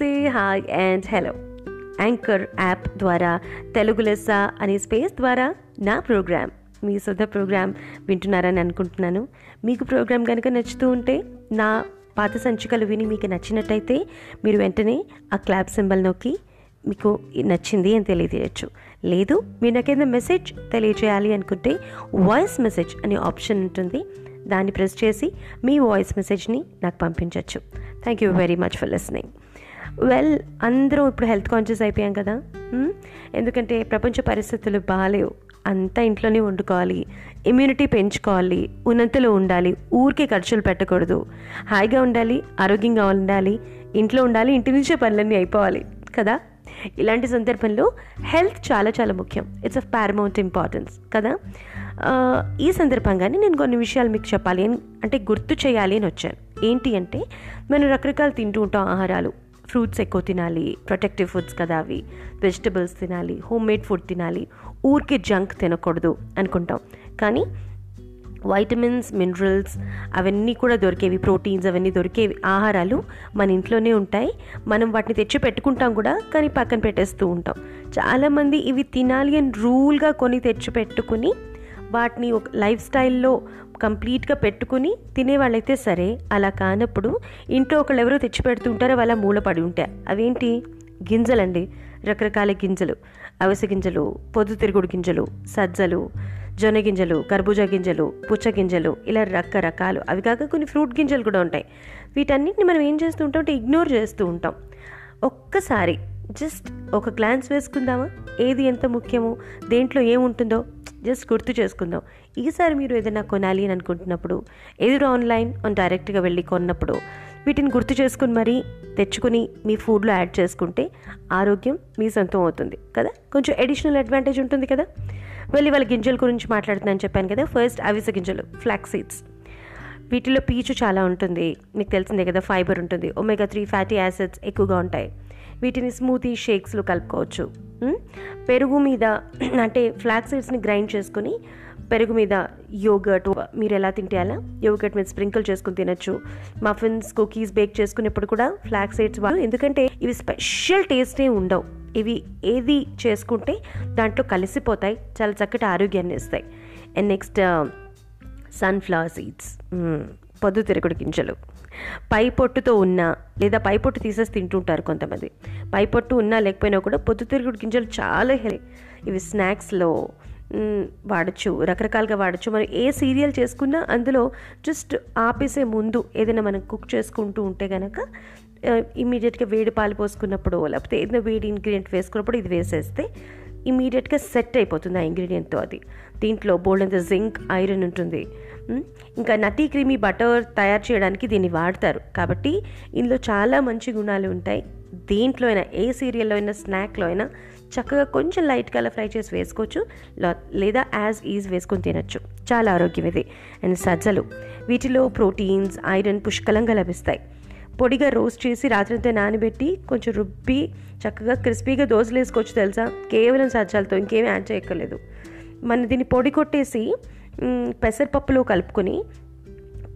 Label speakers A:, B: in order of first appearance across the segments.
A: నమస్తే hi and hello. Anchor app ద్వారా తెలుగు లెస్స అనే స్పేస్ ద్వారా నా ప్రోగ్రామ్ మీ సొంత ప్రోగ్రామ్ వింటున్నారని అనుకుంటున్నాను. మీకు ప్రోగ్రామ్ కనుక నచ్చుతూ ఉంటే నా పాత సంచికలు విని మీకు నచ్చినట్టయితే మీరు వెంటనే ఆ క్లాప్ సింబల్ నొక్కి మీకు నచ్చింది అని తెలియజేయచ్చు. లేదు మీరు నాకేదైనా మెసేజ్ తెలియజేయాలి అనుకుంటే వాయిస్ మెసేజ్ అనే ఆప్షన్ ఉంటుంది. దాన్ని ప్రెస్ చేసి మీ వాయిస్ మెసేజ్ని నాకు పంపించవచ్చు thank you very much for listening. Well అందరం ఇప్పుడు హెల్త్ కాన్షియస్ అయిపోయాం కదా? ఎందుకంటే ప్రపంచ పరిస్థితులు బాగాలేవు అంతా ఇంట్లోనే వండుకోవాలి. ఇమ్యూనిటీ పెంచుకోవాలి. ఉన్నంతలో ఉండాలి. ఊరికే ఖర్చులు పెట్టకూడదు. హాయిగా ఉండాలి. ఆరోగ్యంగా ఉండాలి. ఇంట్లో ఉండాలి. ఇంటి నుంచే పనులన్నీ అయిపోవాలి. కదా? ఇలాంటి సందర్భంలో హెల్త్ చాలా చాలా ముఖ్యం. ఇట్స్ అ పారమౌంట్ ఇంపార్టెన్స్ కదా? ఈ సందర్భంగానే నేను కొన్ని విషయాలు మీకు చెప్పాలి. అని అంటే గుర్తు చేయాలి అని వచ్చాను. ఏంటి అంటే మనం రకరకాలు తింటూ ఉంటాం ఆహారాలు. ఫ్రూట్స్ ఎక్కువ తినాలి ప్రొటెక్టివ్ ఫుడ్స్ కదా అవి. వెజిటబుల్స్ తినాలి హోమ్ మేడ్ ఫుడ్ తినాలి. ఊరికే జంక్ తినకూడదు అనుకుంటాం. కానీ వైటమిన్స్ మినరల్స్ అవన్నీ కూడా దొరికేవి ప్రోటీన్స్ అవన్నీ దొరికేవి ఆహారాలు మన ఇంట్లోనే ఉంటాయి. మనం వాటిని తెచ్చి పెట్టుకుంటాం కూడా కానీ పక్కన పెట్టేస్తూ ఉంటాం. చాలామంది ఇవి తినాలి అని రూల్గా కొని తెచ్చి పెట్టుకుని వాటిని ఒక లైఫ్ స్టైల్లో కంప్లీట్గా పెట్టుకుని తినేవాళ్ళైతే సరే అలా కానప్పుడు ఇంట్లో ఒకళ్ళు ఎవరో తెచ్చి పెడుతుంటారో వాళ్ళ మూలపడి ఉంటాయి. అవేంటి? గింజలండి. రకరకాల గింజలు. అవిసె గింజలు పొద్దుతిరుగుడు గింజలు సజ్జలు జొన్న గింజలు కర్బూజా గింజలు పుచ్చ గింజలు ఇలా రకరకాలు. అవి కాక కొన్ని ఫ్రూట్ గింజలు కూడా ఉంటాయి. వీటన్నిటిని మనం ఏం చేస్తూ ఉంటాం అంటే ఇగ్నోర్ చేస్తూ ఉంటాం. ఒక్కసారి జస్ట్ ఒక గ్లాన్స్ వేసుకుందామా? ఏది ఎంత ముఖ్యమో? దేంట్లో ఏముంటుందో? జస్ట్ గుర్తు చేసుకుందాం. ఈసారి మీరు ఏదైనా కొనాలి అని అనుకుంటున్నప్పుడు ఎదురు ఆన్లైన్ డైరెక్ట్గా వెళ్ళి కొన్నప్పుడు వీటిని గుర్తు చేసుకుని మరీ తెచ్చుకుని మీ ఫుడ్లో యాడ్ చేసుకుంటే ఆరోగ్యం మీ సొంతం అవుతుంది కదా? కొంచెం అడిషనల్ అడ్వాంటేజ్ ఉంటుంది కదా? వెళ్ళి వాళ్ళ గింజల గురించి మాట్లాడుతున్నాను చెప్పాను కదా? ఫస్ట్ అవిసె గింజలు ఫ్లాక్ సీడ్స్. వీటిలో పీచు చాలా ఉంటుంది. మీకు తెలిసిందే కదా ఫైబర్ ఉంటుంది. ఒమేగా త్రీ ఫ్యాటీ యాసిడ్స్ ఎక్కువగా ఉంటాయి. వీటిని స్మూతీ షేక్స్లో కలుపుకోవచ్చు. పెరుగు మీద అంటే ఫ్లాక్ సీడ్స్ని గ్రైండ్ చేసుకొని పెరుగు మీద యోగర్ట్ మీరు ఎలా తింటే అలా? యోగర్ట్ మీద స్ప్రింకిల్ చేసుకుని తినచ్చు. మఫిన్స్ కుకీస్ బేక్ చేసుకునేప్పుడు కూడా ఫ్లాక్ సీడ్స్ వాడు. ఎందుకంటే ఇవి స్పెషల్ టేస్టే ఉండవు. ఇవి ఏది చేసుకుంటే దాంట్లో కలిసిపోతాయి చాలా చక్కటి ఆరోగ్యాన్ని ఇస్తాయి. అండ్ నెక్స్ట్ సన్ఫ్లవర్ సీడ్స్ పొద్దుతిరుగుడు గింజలు. పై పొట్టుతో ఉన్న లేదా పై పొట్టు తీసేసి తింటుంటారు కొంతమంది. పై పొట్టు ఉన్నా లేకపోయినా కూడా పొద్దుతిరుగుడు గింజలు చాలా హెల్తీ. ఇవి స్నాక్స్లో వాడచ్చు రకరకాలుగా వాడచ్చు. మనం ఏ సీరియల్ చేసుకున్నా అందులో జస్ట్ ఆపేసే ముందు ఏదైనా మనం కుక్ చేసుకుంటూ ఉంటే కనుక ఇమీడియట్గా వేడి పాలు పోసుకున్నప్పుడు లేకపోతే ఏదైనా వేడి ఇంగ్రీడియంట్ వేసుకున్నప్పుడు ఇది వేసేస్తే ఇమీడియట్గా సెట్ అయిపోతుంది ఆ ఇంగ్రీడియంట్తో అది. దీంట్లో బోల్డ్ జింక్ ఐరన్ ఉంటుంది. ఇంకా నటీ క్రీమీ బటర్ తయారు చేయడానికి దీన్ని వాడతారు. కాబట్టి ఇందులో చాలా మంచి గుణాలు ఉంటాయి. దేంట్లో అయినా ఏ సీరియల్లో అయినా స్నాక్లో అయినా చక్కగా కొంచెం లైట్ కలర్ ఫ్రై చేసి వేసుకోవచ్చు. లేదా యాజ్ ఈజ్ వేసుకొని తినచ్చు. చాలా ఆరోగ్యం ఇది అండ్ సజ్జలు. వీటిలో ప్రోటీన్స్ ఐరన్ పుష్కలంగా లభిస్తాయి. పొడిగా రోస్ట్ చేసి రాత్రంతా నానబెట్టి కొంచెం రుబ్బి చక్కగా క్రిస్పీగా దోశలు వేసుకోవచ్చు తెలుసా? కేవలం సజ్జాలతో ఇంకేమీ యాడ్ చేయక్కర్లేదు. మన దీన్ని పొడి కొట్టేసి పెసరపప్పులో కలుపుకొని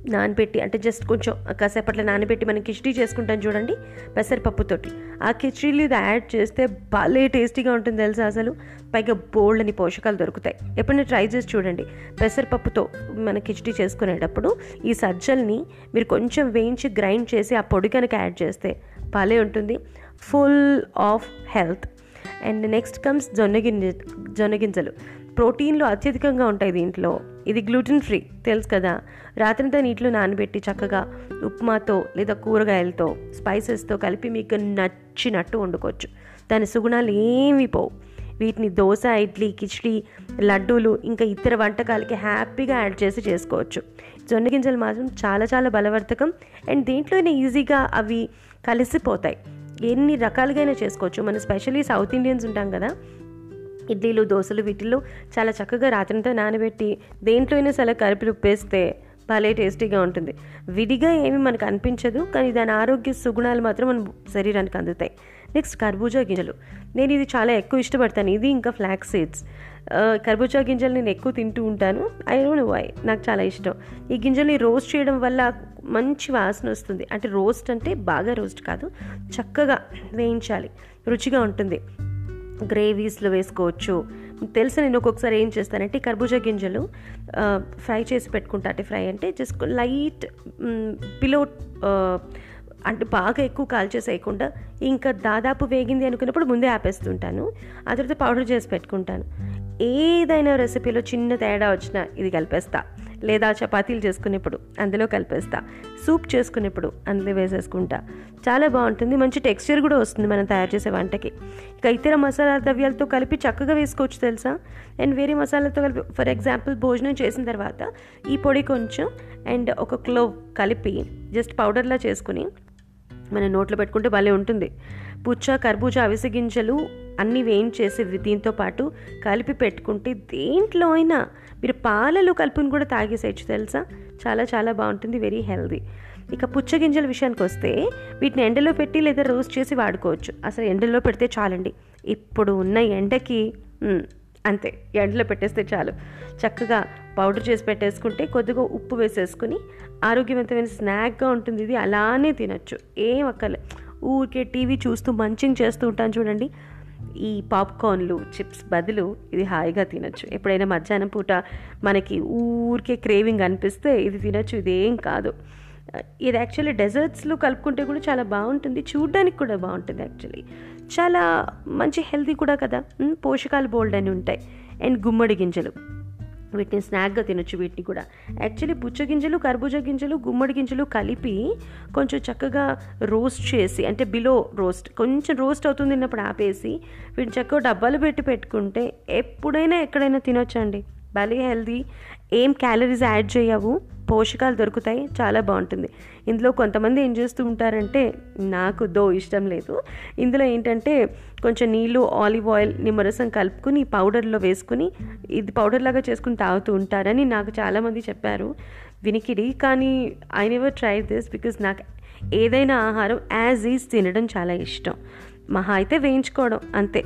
A: నానబెట్టి అంటే జస్ట్ కొంచెం కాసేపట్లో నానబెట్టి మనం కిచడీ చేసుకుంటాం చూడండి పెసరపప్పుతోటి. ఆ కిచడీలు ఇది యాడ్ చేస్తే భలే టేస్టీగా ఉంటుంది తెలుసా అసలు? పైగా బోల్డ్ అని పోషకాలు దొరుకుతాయి. ఎప్పుడైనా ట్రై చేసి చూడండి. పెసరపప్పుతో మన కిచడీ చేసుకునేటప్పుడు ఈ సజ్జల్ని మీరు కొంచెం వేయించి గ్రైండ్ చేసి ఆ పొడి కనుక యాడ్ చేస్తే భలే ఉంటుంది. Full of health and next comes జొన్న జొన్నగింజలు జొన్న గింజలు. ప్రోటీన్లు అత్యధికంగా ఉంటాయి దీంట్లో. ఇది గ్లూటెన్ ఫ్రీ తెలుసు కదా. రాత్రంతా నీటిలో నానబెట్టి చక్కగా ఉప్మాతో లేదా కూరగాయలతో స్పైసెస్తో కలిపి మీకు నచ్చినట్టు వండుకోవచ్చు. దాని సుగుణాలు ఏమీ పోవు. వీటిని దోశ ఇడ్లీ కిచిడి లడ్డూలు ఇంకా ఇతర వంటకాలకి హ్యాపీగా యాడ్ చేసి చేసుకోవచ్చు. జొన్న గింజలు మాత్రం చాలా చాలా బలవర్ధకం. అండ్ దీంట్లోనే ఈజీగా అవి కలిసిపోతాయి. ఎన్ని రకాలుగా చేసుకోవచ్చు. మన స్పెషల్లీ సౌత్ ఇండియన్స్ ఉంటాం కదా ఇడ్లీలు దోశలు వీటిల్లో చాలా చక్కగా రాత్రంతా నానబెట్టి దేంట్లో అయినా సరే కలిపి రుప్పేస్తే భలే టేస్టీగా ఉంటుంది. విడిగా ఏమి మనకు అనిపించదు కానీ దాని ఆరోగ్య సుగుణాలు మాత్రం మన శరీరానికి అందుతాయి. నెక్స్ట్ కర్బూజా గింజలు. నేను ఇది చాలా ఎక్కువ ఇష్టపడతాను. ఇది ఇంకా ఫ్లాక్స్ సీడ్స్. కర్బూజా గింజలు నేను ఎక్కువ తింటూ ఉంటాను. I don't know why. నాకు చాలా ఇష్టం. ఈ గింజల్ని రోస్ట్ చేయడం వల్ల మంచి వాసన వస్తుంది. అంటే రోస్ట్ అంటే బాగా రోస్ట్ కాదు చక్కగా వేయించాలి. రుచిగా ఉంటుంది. గ్రేవీస్లో వేసుకోవచ్చు. తెలుసు నేను ఒక్కొక్కసారి ఏం చేస్తానంటే కర్బూజా గింజలు ఫ్రై చేసి పెట్టుకుంటా అంటే ఫ్రై అంటే జస్ట్ లైట్ పిలో అంటే బాగా ఎక్కువ కాల్చేసేయకుండా ఇంకా దాదాపు వేగింది అనుకున్నప్పుడు ముందే ఆపేస్తుంటాను. ఆ తర్వాత పౌడర్ చేసి పెట్టుకుంటాను. ఏదైనా రెసిపీలో చిన్న తేడా వచ్చినా ఇది కలిపేస్తా. లేదా చపాతీలు చేసుకునేప్పుడు అందులో కలిపేస్తా. సూప్ చేసుకునేప్పుడు అందులో వేసేసుకుంటా. చాలా బాగుంటుంది. మంచి టెక్స్చర్ కూడా వస్తుంది మనం తయారు చేసే వంటకి. ఇక ఇతర మసాలా ద్రవ్యాలతో కలిపి చక్కగా వేసుకోవచ్చు తెలుసా? అండ్ వేరే మసాలాతో కలిపి ఫర్ ఎగ్జాంపుల్ భోజనం చేసిన తర్వాత ఈ పొడి కొంచెం అండ్ ఒక క్లోవ్ కలిపి జస్ట్ పౌడర్లా చేసుకుని మన నోట్లో పెట్టుకుంటే భలే ఉంటుంది. పుచ్చ కర్బూజా అవిసె గింజలు అన్నీ వేయించేసి దీంతో పాటు కలిపి పెట్టుకుంటే దేంట్లో అయినా మీరు పాలలో కలుపుని కూడా తాగేసేయచ్చు తెలుసా? చాలా చాలా బాగుంటుంది వెరీ హెల్దీ ఇక పుచ్చ గింజల విషయానికి వస్తే వీటిని ఎండలో పెట్టి లేదా రోస్ట్ చేసి వాడుకోవచ్చు. అసలు ఎండలో పెడితే చాలండి. ఇప్పుడు ఉన్న ఎండకి అంతే ఎండలో పెట్టేస్తే చాలు. చక్కగా పౌడర్ చేసి పెట్టేసుకుంటే కొద్దిగా ఉప్పు వేసేసుకుని ఆరోగ్యవంతమైన స్నాక్గా ఉంటుంది ఇది అలానే తినొచ్చు. ఏం అక్కర్లే. ఊరికే టీవీ చూస్తూ మంచింగ్ చేస్తూ ఉంటాను చూడండి. ఈ పాప్కార్న్లు చిప్స్ బదులు ఇది హాయిగా తినొచ్చు. ఎప్పుడైనా మధ్యాహ్నం పూట మనకి ఊరికే క్రేవింగ్ అనిపిస్తే ఇది తినొచ్చు ఇదేం కాదు. ఇది యాక్చువల్లీ డెజర్ట్స్లో కలుపుకుంటే కూడా చాలా బాగుంటుంది. చూడడానికి కూడా బాగుంటుంది యాక్చువల్లీ చాలా మంచి హెల్తీ కూడా కదా. పోషకాలు బోల్డ్ అని ఉంటాయి. అండ్ గుమ్మడి గింజలు. వీటిని స్నాక్గా తినొచ్చు వీటిని కూడా. యాక్చువల్లీ పుచ్చ గింజలు కర్బూజా గింజలు గుమ్మడి గింజలు కలిపి కొంచెం చక్కగా రోస్ట్ చేసి అంటే బిలో రోస్ట్ కొంచెం రోస్ట్ అవుతుంది తిన్నప్పుడు ఆపేసి వీటిని చక్కగా డబ్బాలు పెట్టి పెట్టుకుంటే ఎప్పుడైనా ఎక్కడైనా తినొచ్చండి. భలే హెల్దీ ఏం క్యాలరీస్ యాడ్ చేయవు. పోషకాలు దొరుకుతాయి. చాలా బాగుంటుంది. ఇందులో కొంతమంది ఏం చేస్తూ ఉంటారంటే నాకు దో ఇష్టం లేదు. ఇందులో ఏంటంటే కొంచెం నీళ్ళు ఆలివ్ ఆయిల్ నిమ్మరసం కలుపుకుని పౌడర్లో వేసుకుని ఇది పౌడర్ లాగా చేసుకుని తాగుతూ ఉంటారని నాకు చాలామంది చెప్పారు. వినికిడి. కానీ I never try this because నాకు ఏదైనా ఆహారం యాజ్ ఈజ్ తినడం చాలా ఇష్టం. మహా అయితే వేయించుకోవడం. అంతే.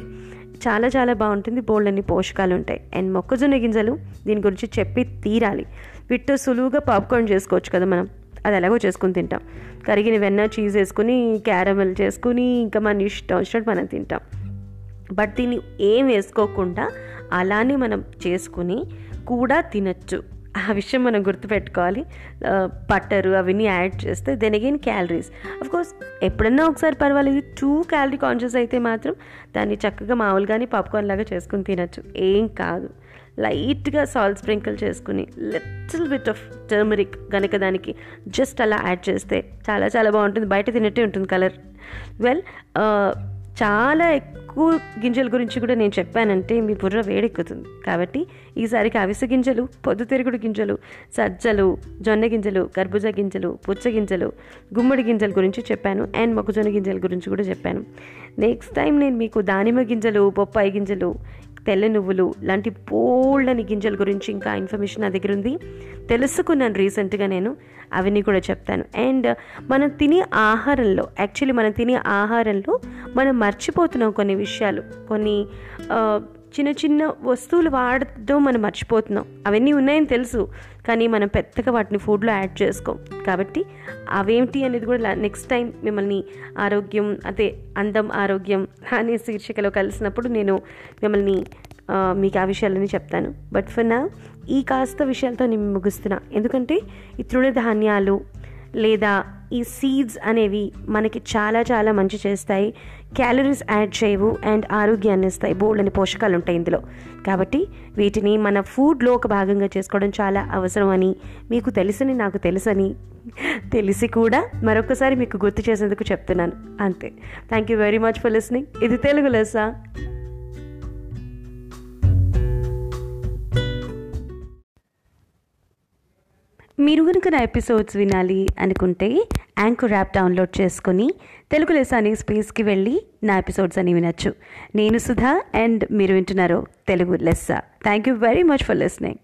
A: చాలా చాలా బాగుంటుంది. బోల్డ్ అన్ని పోషకాలు ఉంటాయి అండ్ మొక్కజొన్న గింజలు దీని గురించి చెప్పి తీరాలి. వీటితో సులువుగా పాప్కార్న్ చేసుకోవచ్చు కదా మనం. అది ఎలాగో చేసుకుని తింటాం. కరిగిన వెన్న చీజ్ వేసుకుని క్యారమెల్ చేసుకుని ఇంకా మన ఇష్టం వచ్చినట్టు మనం తింటాం. బట్ దీన్ని ఏం వేసుకోకుండా అలానే మనం చేసుకుని కూడా తినచ్చు. ఆ విషయం మనం గుర్తుపెట్టుకోవాలి. బట్టరు అవన్నీ యాడ్ చేస్తే then again calories of course ఎప్పుడన్నా ఒకసారి పర్వాలేదు. టూ క్యాలరీ కాన్షియస్ అయితే మాత్రం దాన్ని చక్కగా మామూలుగానే పాప్కార్న్ లాగా చేసుకుని తినచ్చు. ఏం కాదు. లైట్గా సాల్ట్ స్ప్రింకిల్ చేసుకుని లిటిల్ బిట్ ఆఫ్ టర్మరిక్ కనుక దానికి జస్ట్ అలా యాడ్ చేస్తే చాలా చాలా బాగుంటుంది. బయట తినట్టే ఉంటుంది కలర్ వెల్ చాలా ఎక్కువ గింజల గురించి కూడా నేను చెప్పానంటే మీ బుర్ర వేడెక్కుతుంది. కాబట్టి ఈసారికి అవిసె గింజలు పొద్దుతిరుగుడు గింజలు సజ్జలు జొన్న గింజలు కర్బూజ గింజలు పుచ్చ గింజలు గుమ్మడి గింజల గురించి చెప్పాను అండ్ మొక్కజొన్న గింజల గురించి కూడా చెప్పాను. నెక్స్ట్ టైం నేను మీకు దానిమ్మ గింజలు బొప్పాయి గింజలు తెల్ల నువ్వులు లాంటి బోల్డని గింజల గురించి ఇంకా ఇన్ఫర్మేషన్ నా దగ్గర ఉంది. తెలుసుకున్నాను రీసెంట్గా నేను అవన్నీ కూడా చెప్తాను. అండ్ మనం తినే ఆహారంలో యాక్చువల్లీ మనం తినే ఆహారంలో మనం మర్చిపోతున్నాం కొన్ని విషయాలు. కొన్ని చిన్న చిన్న వస్తువులు వాడడం మనం మర్చిపోతున్నాం. అవన్నీ ఉన్నాయని తెలుసు కానీ మనం పెద్దగా వాటిని ఫుడ్లో యాడ్ చేసుకోం. కాబట్టి అవేంటి అనేది కూడా నెక్స్ట్ టైం మిమ్మల్ని ఆరోగ్యం అదే అందం ఆరోగ్యం అనే శీర్షికలో కలిసినప్పుడు నేను మిమ్మల్ని మీకు ఆ విషయాలని చెప్తాను. బట్ ఫర్ నా ఈ కాస్త విషయాలతో నేను ముగిస్తున్నా. ఎందుకంటే ఈ తృణధాన్యాలు లేదా ఈ సీడ్స్ అనేవి మనకి చాలా చాలా మంచి చేస్తాయి. క్యాలరీస్ యాడ్ చేయవు అండ్ ఆరోగ్యాన్ని ఇస్తాయి బోల్డ్ అని పోషకాలు ఉంటాయి ఇందులో. కాబట్టి వీటిని మన ఫుడ్లో ఒక భాగంగా చేసుకోవడం చాలా అవసరం అని మీకు తెలుసని నాకు తెలుసని తెలిసి కూడా మరొకసారి మీకు గుర్తు చేసేందుకు చెప్తున్నాను. అంతే. Thank you very much for listening ఇది తెలుగు లెస్సా. మీరు కనుక నా ఎపిసోడ్స్ వినాలి అనుకుంటే యాంకర్ యాప్ డౌన్లోడ్ చేసుకుని తెలుగు లెస్ అనే స్పేస్కి వెళ్ళి నా ఎపిసోడ్స్ అని వినొచ్చు. నేను సుధా అండ్ మీరు వింటున్నారు Telugu Lessa. Thank you very much for listening